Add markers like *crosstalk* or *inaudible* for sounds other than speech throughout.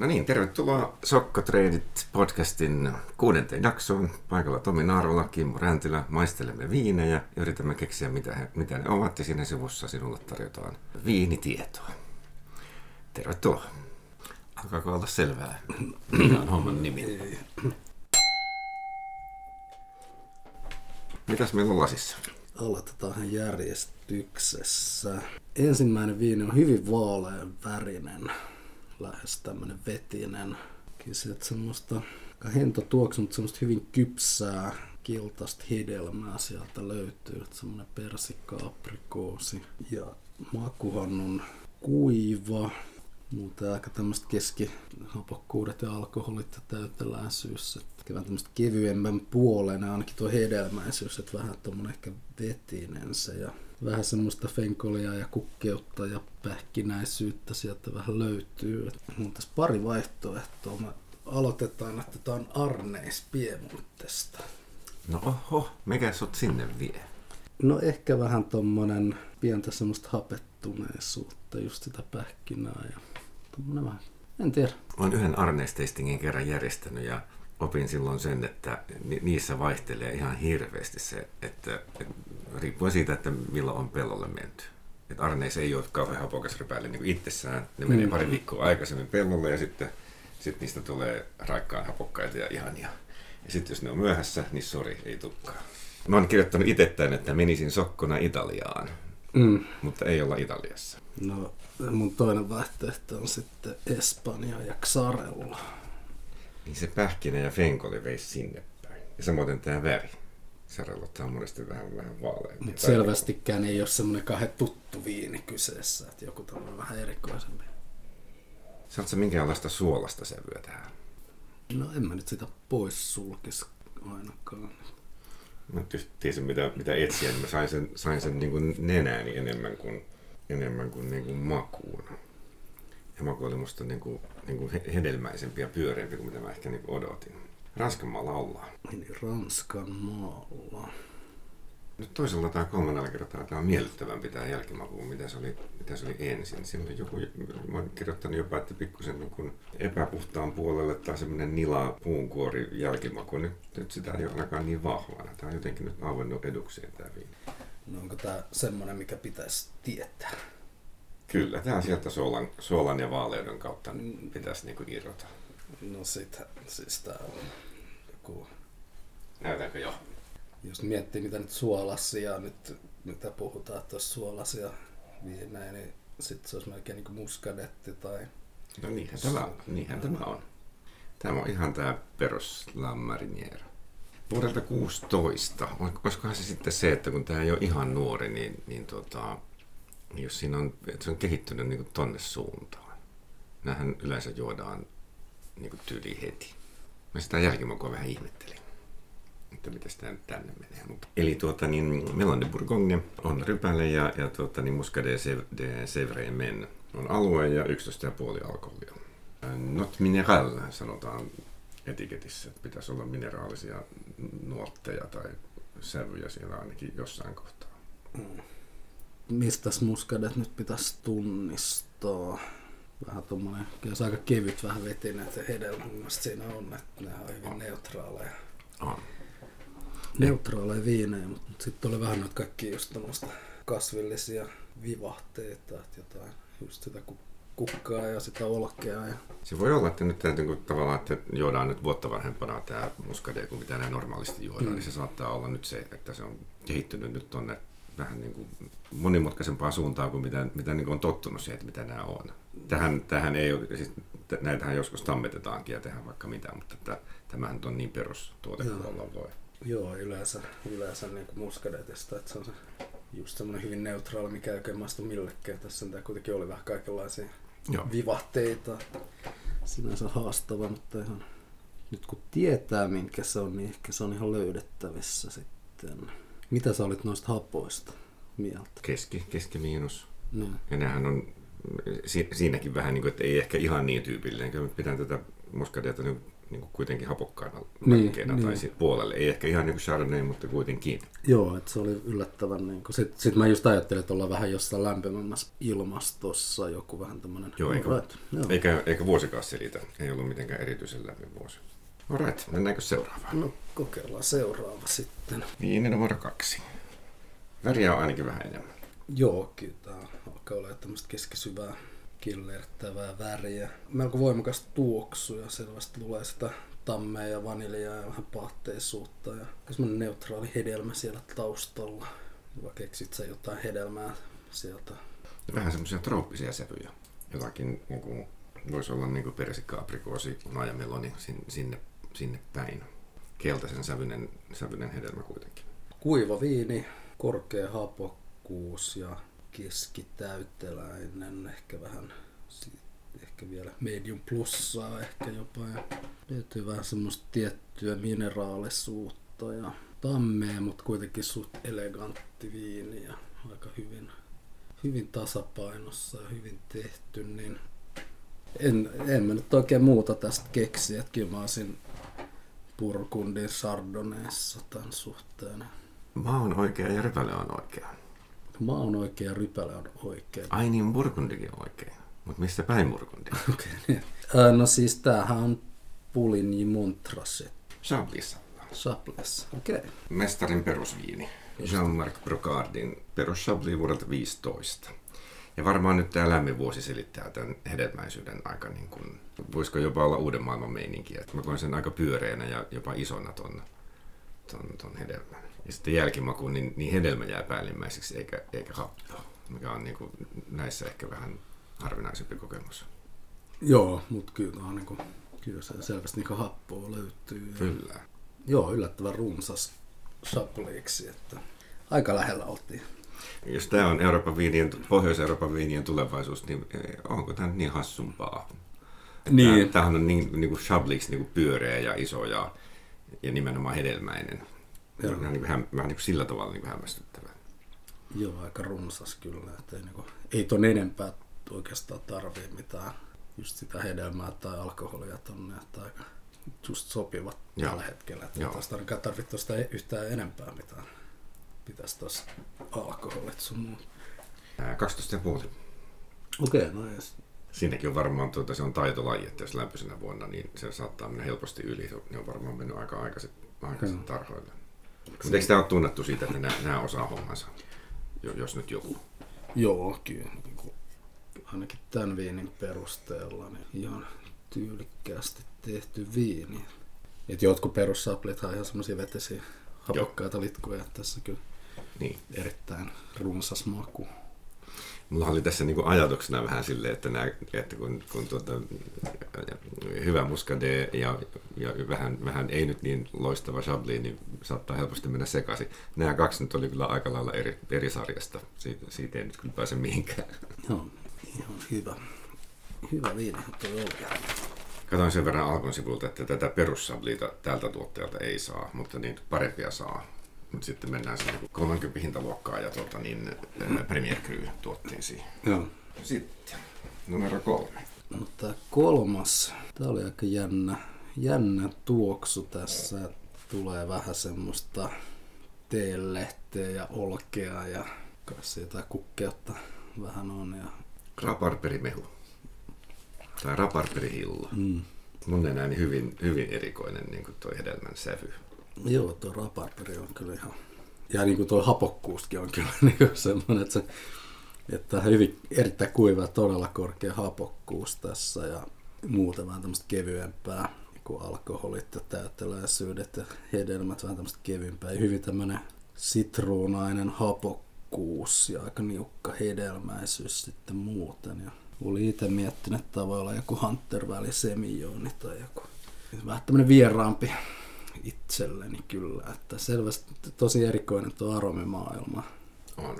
No niin, tervetuloa Sokkotrendit podcastin kuudenteen jaksoon. Paikalla Tomi Naarola, Kimmo Räntilä, maistelemme viinejä ja yritämme keksiä mitä, he, mitä ne ovat ja siinä sivussa sinulle tarjotaan viinitietoa. Tervetuloa. Alkaako olla selvää, mikä on homman nimi? Mitäs meillä on lasissa? Aloitetaan järjestyksessä. Ensimmäinen viini on hyvin vaalean värinen lähes tämmönen vetinen. Sieltä semmoista hento tuoksu, mutta semmoista hyvin kypsää kiltasta hedelmää sieltä löytyy. Semmoinen persikka-aprikoosi ja makuhannun kuiva. Muuten aika tämmöistä keskihapokkuudet ja alkoholit ja täyteläisyys. Kevään tämmöistä kevyemmän puolen, ainakin tuo hedelmäisyys, että vähän tommonen ehkä vetinen se. Ja vähän semmoista fenkolia ja kukkeutta ja pähkinäisyyttä sieltä vähän löytyy. Mun tässä pari vaihtoehtoa. Me aloitetaan, että tämä on Arneis Piemontesta. No oho, mikä sut sinne vie? No ehkä vähän tommonen pientä semmoista hapettuneisuutta, just sitä pähkinää ja tommonen vähän, en tiedä. Olen yhden Arneis-testingin kerran järjestänyt ja opin silloin sen, että niissä vaihtelee ihan hirveästi se, että, että riippuen siitä, että milloin on pellolle menty. Että Arneis ei ole kauhean hapokas rypäille niin itsessään. Ne menee mm. pari viikkoa aikaisemmin pellolle ja sitten sit niistä tulee raikkaan hapokkaita ja ihania. Ja sitten jos ne on myöhässä, niin sori, ei tukkaa. Mä oon kirjoittanut itsettäin, että menisin sokkona Italiaan, mm. mutta ei olla Italiassa. No, mun toinen vaihtoehto on sitten Espanja ja Xarella. Niin se pähkinä ja fenkoli veisi sinne päin. Ja samoin tämä väri. Sarelot on monesti vähän, vähän vaaleampi. Mutta selvästikään ei ole semmoinen kahden tuttu viini kyseessä, että joku tämmöinen vähän erikoisempi. Saatko minkäänlaista suolasta sävyä tähän? No en mä nyt sitä pois sulkisi ainakaan. Mä tiesin mitä, mitä etsiä, niin mä sain sen, sain sen niin kuin nenääni enemmän kuin, enemmän kuin, niin kuin makuun. Ja maku oli musta niin kuin, niin kuin hedelmäisempi ja pyöreämpi kuin mitä mä ehkä niin odotin. Ranskan maalla ollaan. Niin, Ranskan maalla. Nyt toisella tai kolmannella kertaa tämä on miellyttävämpi tämä jälkimaku mitä se oli, mitä se oli ensin. Silloin joku, mä olen kirjoittanut jopa, että pikkusen niin epäpuhtaan puolelle tai semmoinen nila puunkuori jälkimaku. Nyt, nyt sitä ei ole ainakaan niin vahvana. Tämä on jotenkin nyt auennut edukseen tämä viini. No onko tämä semmoinen, mikä pitäisi tietää? Kyllä, tämä sieltä suolan, suolan ja vaaleuden kautta pitäisi niin irrota. No sit, siis tää on joku... Näytänkö jo? Jos miettii mitä nyt suolasia, nyt mitä puhutaan tuossa suolasia viinejä, niin sit se olisi melkein niin muskadetti tai... No niinhän tämä, niinhän tämä on. Tämä on ihan tämä perus Lammariniero. Vuodelta 16. Olisikohan se sitten se, että kun tämä ei ole ihan nuori, niin, niin tota, jos siinä on, että se on kehittynyt niin tonne suuntaan. Nämähän yleensä juodaan niin kuin tyyli heti. Mä sitä jälkimakua vähän ihmettelin, että miten tämä nyt tänne menee. Mutta, eli tuota, niin, Melon de Bourgogne on rypäle ja, ja tuota, niin Musca de, de Sevre Men on alue ja 11,5 alkoholia. Not mineral sanotaan etiketissä, että pitäisi olla mineraalisia nuotteja tai sävyjä siellä ainakin jossain kohtaa. Mm. Mistä muskadet nyt pitäisi tunnistaa? vähän tuommoinen, kyllä se aika kevyt, vähän vetinen, että hedelmä siinä on, että ne on hyvin neutraaleja. On. Neutraaleja viinejä, mutta sitten oli vähän noita kaikki just kasvillisia vivahteita, että jotain just sitä kukkaa ja sitä olkea. Ja... Se voi olla, että nyt täytyy niin tavallaan, että juodaan nyt vuotta vanhempana tämä muskade kuin mitä nämä normaalisti juodaan, mm. niin se saattaa olla nyt se, että se on kehittynyt nyt tuonne vähän niin kuin monimutkaisempaan suuntaan kuin mitä, mitä niin kuin on tottunut siihen, että mitä nämä on. Tähän, tähän ei ole, siis näitähän joskus tammetetaankin ja tehdään vaikka mitä, mutta että, tämähän on niin perustuote kuin olla voi. Joo, yleensä, yleensä niin kuin muskadetista, että se on se just semmoinen hyvin neutraali, mikä ei oikein maistu millekään. Tässä tämä kuitenkin oli vähän kaikenlaisia Joo. vivahteita. Sinänsä haastava, mutta ihan nyt kun tietää minkä se on, niin ehkä se on ihan löydettävissä sitten. Mitä sä olit noista hapoista mieltä? Keski, keski miinus. No. Ja nehän on si- siinäkin vähän niin kuin, että ei ehkä ihan niin tyypillinen. Kyllä pidän tätä muskadeita niin niin kuin kuitenkin hapokkaana Niin, liikkeenä niin. tai siitä puolelle. Ei ehkä ihan niin kuin Chardonnay, mutta kuitenkin. Joo, että se oli yllättävän niin kuin, sit, sit mä just ajattelin, että ollaan vähän jossain lämpimämmässä ilmastossa, joku vähän tämmönen... Joo, Alright, joo. eikä, eikä vuosikaan selitä. Ei ollut mitenkään erityisen lämmin vuosi. Alright, mennäänkö seuraavaan? No kokeillaan seuraava sitten. Viini numero kaksi. Väriä on ainakin vähän enemmän. Joo, kyllä tää alkaa olla tämmöistä keskisyvää killertävää väriä. Melko voimakas tuoksu ja selvästi tulee sitä tammea ja vaniljaa ja vähän pahteisuutta ja semmoinen neutraali hedelmä siellä taustalla. Hyvä keksit sä jotain hedelmää sieltä. Vähän semmoisia trooppisia sävyjä. Jotakin niin kuin, voisi olla niin persikka, aprikoosi, majameloni sin- sinne, sinne päin. Keltaisen sävyinen, sävyinen hedelmä kuitenkin. Kuiva viini, korkea hapokkuus ja keskitäyteläinen, ehkä vähän ehkä vielä medium plussaa ehkä jopa ja löytyy vähän semmoista tiettyä mineraalisuutta ja tammea, mutta kuitenkin suht elegantti viini ja aika hyvin, hyvin tasapainossa ja hyvin tehty, niin en, en mä nyt oikein muuta tästä keksi, että kyllä mä olisin Burgundin Chardonnayssa tämän suhteen. Maa on oikea ja rypäle on oikea. Mä oon oikea ja rypäle on oikea. Ai niin, Burgundikin on oikein. Mutta mistä päin Burgundi? *laughs* Okei. niin. Ö, No siis tämähän on Puligny Montrachet. Chablissa. Chables. Okei. Okay. Mestarin perusviini. Jean-Marc Brocardin perus Chablis vuodelta 15. Ja varmaan nyt tämä lämmin vuosi selittää tämän hedelmäisyyden aika, niin kuin, voisiko jopa olla uuden maailman meininki. Että mä koen sen aika pyöreänä ja jopa isona ton, ton, ton hedelmän. Ja sitten jälkimaku, niin, niin hedelmä jää päällimmäiseksi eikä, eikä happoa, mikä on niin kuin, näissä ehkä vähän harvinaisempi kokemus. Joo, mutta kyllä, on niinku, kyllä se selvästi niinku happoa löytyy. Ja, Kyllä. joo, yllättävän runsas Chabliksi, että aika lähellä oltiin. Jos tämä on Euroopan viinien, Pohjois-Euroopan viinien tulevaisuus, niin eh, onko tämä niin hassumpaa? Niin. Tämähän on niin, niin kuin Chablis niin kuin pyöreä ja iso ja, ja nimenomaan hedelmäinen. Joo. Vähän, niin kuin, vähän niin kuin sillä tavalla niin kuin hämmästyttävää. Joo, aika runsas kyllä. Että ei, niinku, ei ton enempää oikeastaan tarvii mitään just sitä hedelmää tai alkoholia tonne, että aika just sopivat Joo. tällä hetkellä. Että Joo. ei tästä ainakaan tarvitse sitä yhtään enempää mitään. Pitäisi tuossa alkoholit sun muut. Ää, 12,5. Okei, okay, no yes. Siinäkin on varmaan, tuota, se on taitolaji, että jos lämpöisenä vuonna, niin se saattaa mennä helposti yli. Ne on varmaan mennyt aika aikaisin, aikaisin Joo. tarhoille. Mutta eikö tämä ole tunnettu siitä, että nämä, nämä osaa hommansa? Jo- Jos nyt joku. Joo, kyllä. Niin kuin, ainakin tämän viinin perusteella niin ihan tyylikkäästi tehty viini. Et jotkut perussaplit on ihan semmoisia vetisiä hapokkaita litkuja, että tässä kyllä Niin. erittäin runsas maku. Mulla oli tässä niinku ajatuksena vähän silleen, että, nää, että kun, kun tuota, hyvä muscade ja, ja vähän, vähän ei nyt niin loistava Chablis, niin saattaa helposti mennä sekaisin. Nämä kaksi nyt oli kyllä aika lailla eri, eri sarjasta. Siitä, siitä ei nyt kyllä pääse mihinkään. Joo, ihan hyvä. Hyvä viini toi oli. Katoin sen verran Alkon sivulta, että tätä perussabliita tältä tuotteelta ei saa, mutta niitä parempia saa. Mutta sitten mennään sinne 30 hintaluokkaan ja tuota, niin, ää, Premier Cru tuotteisiin. Joo. Sitten numero kolme. No tää kolmas, tää oli aika jännä, jännä tuoksu tässä. Tulee vähän semmoista teelehteä ja olkea ja kai jotain kukkeutta vähän on. Ja, Raparperimehu. Tai raparperihillo. mm. Mun ei näin hyvin, hyvin erikoinen niin toi hedelmän sävy. Joo, tuo raparperi on kyllä ihan... Ja niin kuin tuo hapokkuuskin on kyllä *laughs* niin semmoinen, että se että hyvin erittäin kuiva todella korkea hapokkuus tässä ja muuten vähän tämmöistä kevyempää kuin alkoholit ja täyteläisyydet ja hedelmät vähän tämmöistä kevyempää. Ja hyvin tämmöinen sitruunainen hapokkuus ja aika niukka hedelmäisyys sitten muuten. Ja oli itse miettinyt, että voi olla joku Hunter Valley Semilloni tai joku vähän tämmöinen vieraampi itselleni kyllä. Että selvästi tosi erikoinen tuo aromimaailma. On.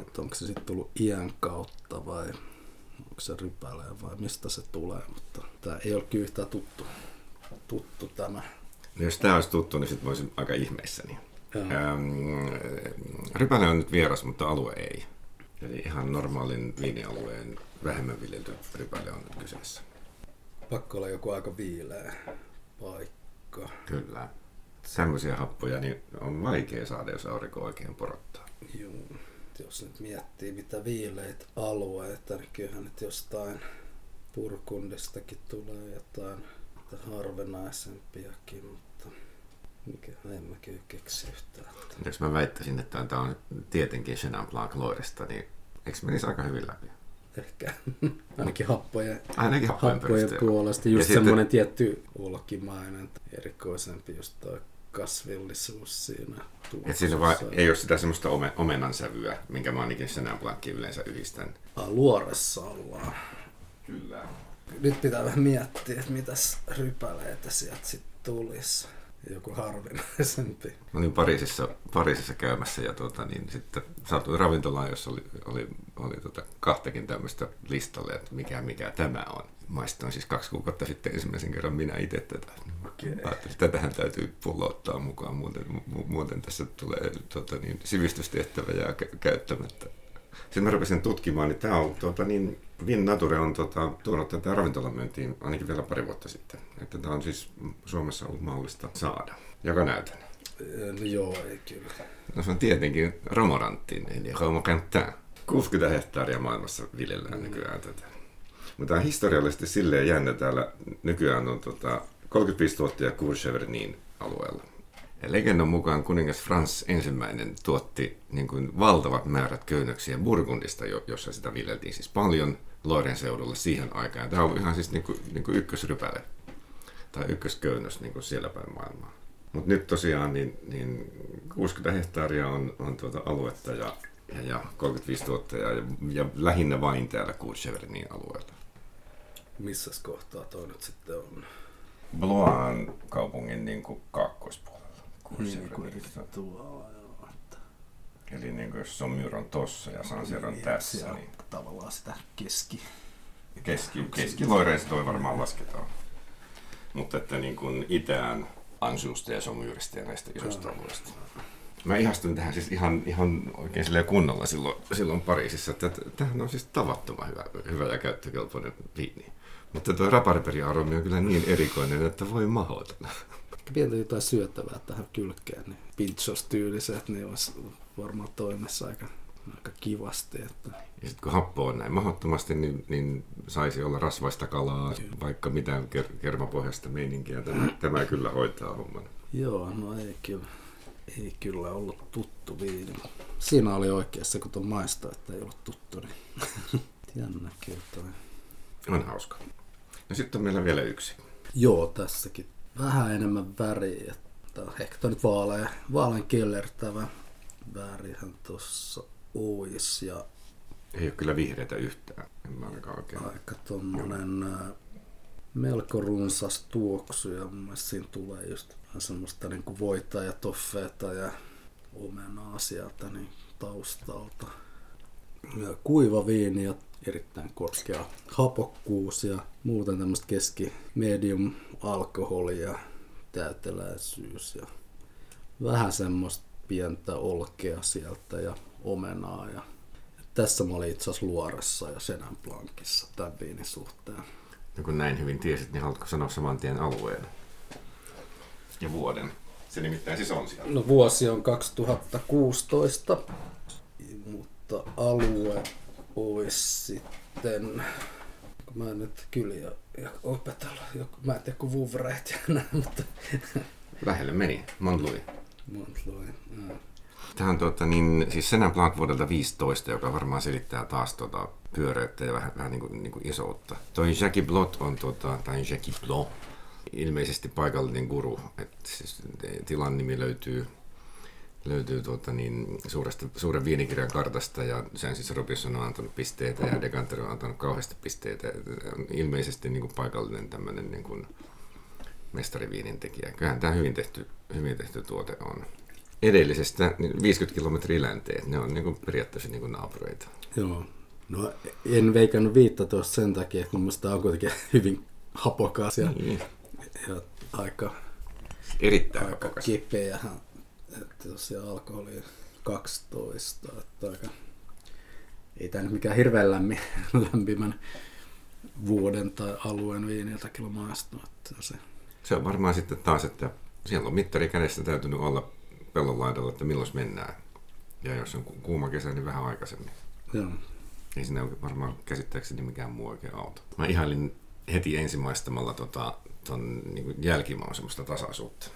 Että onko se sitten tullut iän kautta vai onko se rypäleä vai mistä se tulee, mutta tämä ei ole kyllä yhtään tuttu, tuttu tämä. No jos tämä olisi tuttu, niin sitten mä olisin aika ihmeissäni. Ähm, Rypäle on nyt vieras, mutta alue ei. Eli ihan normaalin viinialueen vähemmän viljelty rypäle on nyt kyseessä. Pakko olla joku aika viileä paikka. Kyllä. Semmoisia happoja niin on vaikea saada, jos aurinko oikein porottaa. Joo. Jos nyt miettii mitä viileitä alueita, niin kyllähän nyt jostain Purkundistakin tulee jotain harvinaisempiakin, mutta mikä en mä kyllä keksi yhtään. Jos mä väittäisin, että tämä on tietenkin Chenin Blanc Loiresta, niin eikö menisi aika hyvin läpi? Ehkä *laughs* ainakin happojen, Ainakin happojen, happojen puolesta. Ja Just sitten- semmoinen tietty olkimainen, erikoisempi just toi kasvillisuus siinä Et siinä vaan ei ole sitä semmoista ome, omenan sävyä, minkä mä ainakin Chenin Blancin yleensä yhdistän. Luoressa ollaan. Kyllä. Nyt pitää vähän miettiä, että mitäs rypäleitä sieltä sitten tulisi. Joku harvinaisempi. Mä olin Pariisissa, Pariisissa käymässä ja tuota, niin sitten saatuin ravintolaan, jossa oli, oli, oli tuota, kahtakin tämmöistä listalle, että mikä, mikä tämä on. Maistoin siis kaksi kuukautta sitten ensimmäisen kerran minä itse tätä. Ajattelin, että tätähän täytyy pullo ottaa mukaan, muuten, mu- muuten tässä tulee tuota, niin, sivistystehtävä jää kä- käyttämättä. Sitten mä rupesin tutkimaan, niin tämä on, tuota, niin, Vin Nature on tuota, tuonut tätä ravintolamyyntiin ainakin vielä pari vuotta sitten. Että tämä on siis Suomessa ollut mahdollista saada. Joka näytän. No joo, ei kyllä. No se on tietenkin Romorantin, eli Romorantin. 60 hehtaaria maailmassa viljellään nykyään tätä. Mutta tämä on historiallisesti silleen jännä täällä nykyään on tota 35 tuottajaa Courchevernin alueella. Ja legendan mukaan kuningas Frans ensimmäinen tuotti niin kuin valtavat määrät köynnöksiä Burgundista, jo- jossa sitä viljeltiin siis paljon Loiren seudulla siihen aikaan. Tämä on ihan siis niin kuin, niin kuin ykkösrypäle tai ykkösköynnös niin kuin siellä päin maailmaa. Mutta nyt tosiaan niin, niin 60 hehtaaria on, on tuota aluetta ja, ja, ja 35 tuottajaa ja, ja lähinnä vain täällä Courchevernin alueella. Missäs kohtaa toi nyt sitten on? Blois kaupungin niin kuin kaakkoispuolella. Niin, Eli niin kuin jos Saumur on tossa ja Sancerre on tässä, siellä niin Tavallaan sitä keski. keski, keskiloireista toi varmaan lasketaan. Mutta että niin kuin itään Anjousta ja Saumurista ja näistä isoista alueista. Mä ihastuin tähän siis ihan, ihan oikein silleen kunnolla silloin, silloin Pariisissa, että tämähän on siis tavattoman hyvä, hyvä ja käyttökelpoinen viini. Mutta tuo raparperiaromi on kyllä niin erikoinen, että voi mahdoton. Ehkä pientä jotain syötävää tähän kylkeen, niin pinchos-tyyliset, niin olisi varmaan toimessa aika, aika kivasti. Että Ja sitten kun happo on näin mahdottomasti, niin, niin saisi olla rasvaista kalaa, vaikka mitään ker- kermapohjasta meininkiä. Tämä, tämä kyllä hoitaa homman. Joo, no ei kyllä, ei kyllä ollut tuttu viini. Siinä oli oikeassa, kun tuon maistaa, että ei ollut tuttu, niin *laughs* jännä kyllä toi. On hauska. No sitten on meillä vielä yksi. Joo, tässäkin vähän enemmän väriä. On ehkä toi nyt vaalea, vaalean kellertävä värihän tuossa ois ja Ei ole kyllä vihreätä yhtään. En mä ainakaan oikein. aika tommonen ää, melko runsas tuoksu ja mun mielestä siinä tulee just vähän semmoista niin kuin voita ja toffeeta ja omenaa sieltä niin taustalta. Ja kuiva viini ja erittäin korkea hapokkuus ja muuten tämmöistä keski medium alkoholia, täyteläisyys ja vähän semmoista pientä olkea sieltä ja omenaa ja tässä mä olin itse asiassa Luoressa ja Chenin Blancissa tämän viinin suhteen. No kun näin hyvin tiesit, niin haluatko sanoa saman tien alueen? Ja vuoden. Se nimittäin siis on siellä. No vuosi on 2016, mutta alue olisi sitten, kun mä en nyt kyliä opetella, joku, mä en tiedä kuin Vouvreet ja näin, mutta Lähelle meni. Montlouis. Montlouis. joo. Tämä on tuota, niin, siis Chenin Blanc vuodelta 15, joka varmaan selittää taas tuota, pyöreyttä ja vähän, vähän niin kuin, niin kuin isoutta. Toi Jackie Blot on, tuota, tai Jackie Blot, ilmeisesti paikallinen guru. Et siis, eh, tilan nimi löytyy, löytyy tuota, niin, suuresta, suuren viinikirjan kartasta ja sen siis Robinson on antanut pisteitä ja Decanter on antanut kauheasti pisteitä. On ilmeisesti niin kuin paikallinen tämmöinen niin kuin mestariviinin tekijä. Kyllähän tämä hyvin tehty, hyvin tehty tuote on. Edellisestä niin 50 kilometriä länteen, ne on niin kuin periaatteessa niin kuin naapureita. Joo. No en veikannut 15 sen takia, mielestä tää on kuitenkin *laughs* hyvin hapokas ja, Niin. ja aika, Erittäin aika hapokas. kepeähän. Että tosiaan alkoholi 12, että aika, ei tämä nyt mikään hirveän lämmin, lämpimän vuoden tai alueen viiniltä kyllä maistu. Että se Se on varmaan sitten taas, että siellä on mittari kädessä täytynyt olla pellon laidalla, että milloin mennään. Ja jos on kuuma kesä, niin vähän aikaisemmin. Joo. Ei siinä varmaan käsittääkseni mikään muu oikein auto. Mä ihailin heti ensimmäistämällä tota, ton niin jälkimaan semmoista tasaisuutta.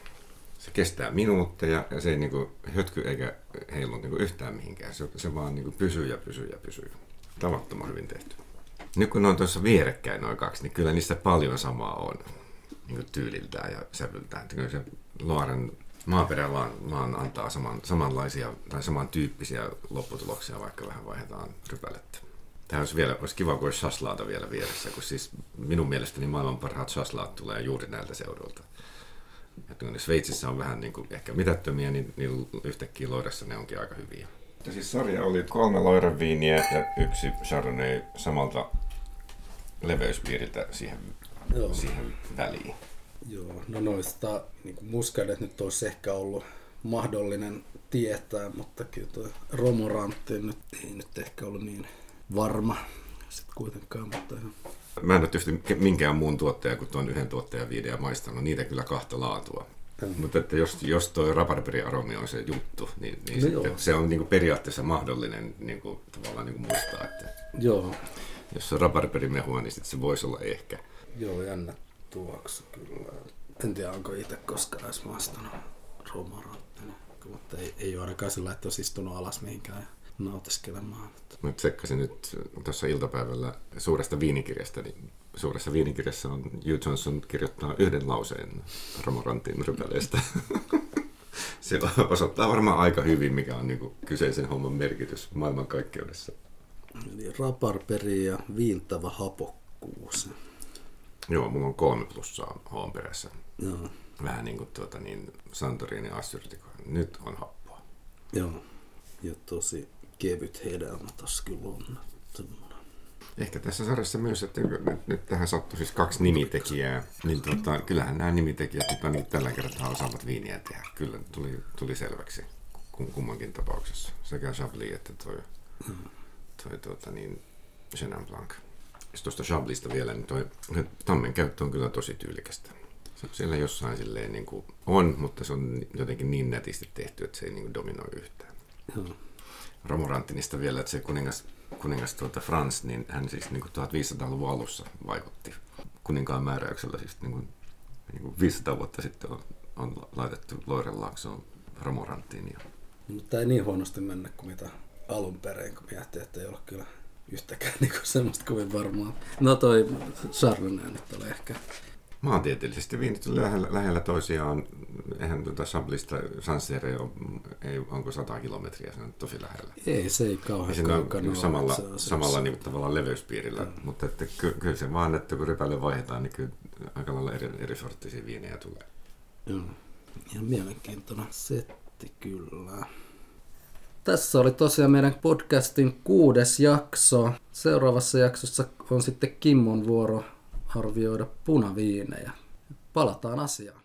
Se kestää minuutteja ja se ei niin kuin, hötky eikä heilu niin kuin, yhtään mihinkään. Se, se vaan niin kuin, pysyy ja pysyy ja pysyy. Tavattoman hyvin tehty. Nyt kun ne on tuossa vierekkäin noin kaksi, niin kyllä niistä paljon samaa on niin tyyliltään ja sävyltään. Kyllä se Loaren maaperä vaan, vaan antaa saman, samanlaisia tai samantyyppisiä lopputuloksia, vaikka vähän vaihdetaan rypälettä. Tämä olisi, vielä, olisi kiva, kun olisi vielä vieressä, kun siis minun mielestäni maailman parhaat shaslaat tulee juuri näiltä seudulta. Että kun Sveitsissä on vähän niin kuin ehkä mitättömiä, niin, niin yhtäkkiä Loiressa ne onkin aika hyviä. Ja siis sarja oli kolme Loiren viiniä ja yksi Chardonnay samalta leveyspiiriltä siihen, Joo. siihen väliin. Joo, no noista niin muskadet nyt olisi ehkä ollut mahdollinen tietää, mutta kyllä tuo Romorantti nyt ei nyt ehkä ollut niin varma sitten kuitenkaan, mutta ihan. Mä en ole tietysti minkään muun tuottaja kuin tuon yhden tuottajan viidejä maistanut, niitä kyllä kahta laatua. Joo. Mutta että jos, jos tuo raparperiaromi on se juttu, niin, niin No se on niin kuin periaatteessa mahdollinen niin kuin, tavallaan niin kuin muistaa, että Joo, jos on raparperimehua, niin sitten se voisi olla ehkä. joo, jännä tuoksu kyllä. En tiedä, onko itse koskaan edes maistanut Romoranttia, mutta ei, ei ole ainakaan sillä, että olisi istunut alas mihinkään nautiskelemaan. Mä tsekkasin nyt tuossa iltapäivällä suuresta viinikirjasta, niin suuressa viinikirjassa on Hugh Johnson kirjoittaa yhden lauseen Romorantin rypäleestä. *laughs* Se osoittaa varmaan aika hyvin, mikä on niin kyseisen homman merkitys maailmankaikkeudessa. Eli raparperi ja viiltävä hapokkuus. Joo, mulla on kolme plussaa hoon perässä. Joo, Vähän niin kuin tuota, niin Santorini Assyrtiko. Nyt on happoa. joo. Ja tosi kevyt hedelmä kyllä on. Ehkä tässä sarjassa myös, että nyt, nyt tähän sattui siis kaksi nimitekijää, niin tota, kyllähän nämä nimitekijät nyt ainakin tällä kertaa osaavat viiniä tehdä. Kyllä tuli, tuli selväksi kum, kummankin tapauksessa. Sekä Chablis että toi, toi tuota, niin Chenin Blanc. Jos tuosta Chablista vielä, niin toi tammen käyttö on kyllä tosi tyylikästä. Se siellä jossain silleen niin kuin on, mutta se on jotenkin niin nätisti tehty, että se ei niin kuin dominoi yhtään. Joo. Romorantinista vielä, että se kuningas, kuningas tuota Frans, niin hän siis niin kuin 1500-luvun alussa vaikutti kuninkaan määräyksellä. Siis niin kuin, niin kuin 500 vuotta sitten on, on laitettu Loirenlaaksoon Romoranttiin. Ja Mutta ei niin huonosti mennä kuin mitä alun perin, kun miettii, että ei ole kyllä yhtäkään *laughs* niinku semmoista kovin varmaa. No toi Chardonnay nyt oli ehkä. Maantieteellisesti on lähellä, lähellä toisiaan. Eihän tuota Chablista Sancerre ole, ei, onko 100 kilometriä, se on tosi lähellä. Ei, se ei kauhean siinä on kaukana ole samalla, samalla niin tavallaan leveyspiirillä, mutta että ky, kyllä se vaan, että kun rypäle vaihdetaan, niin kyllä aika lailla eri, eri sorttisia viinejä tulee. Joo. Ihan mielenkiintoinen setti kyllä. Tässä oli tosiaan meidän podcastin kuudes jakso. Seuraavassa jaksossa on sitten Kimmon vuoro arvioida punaviinejä. Palataan asiaan.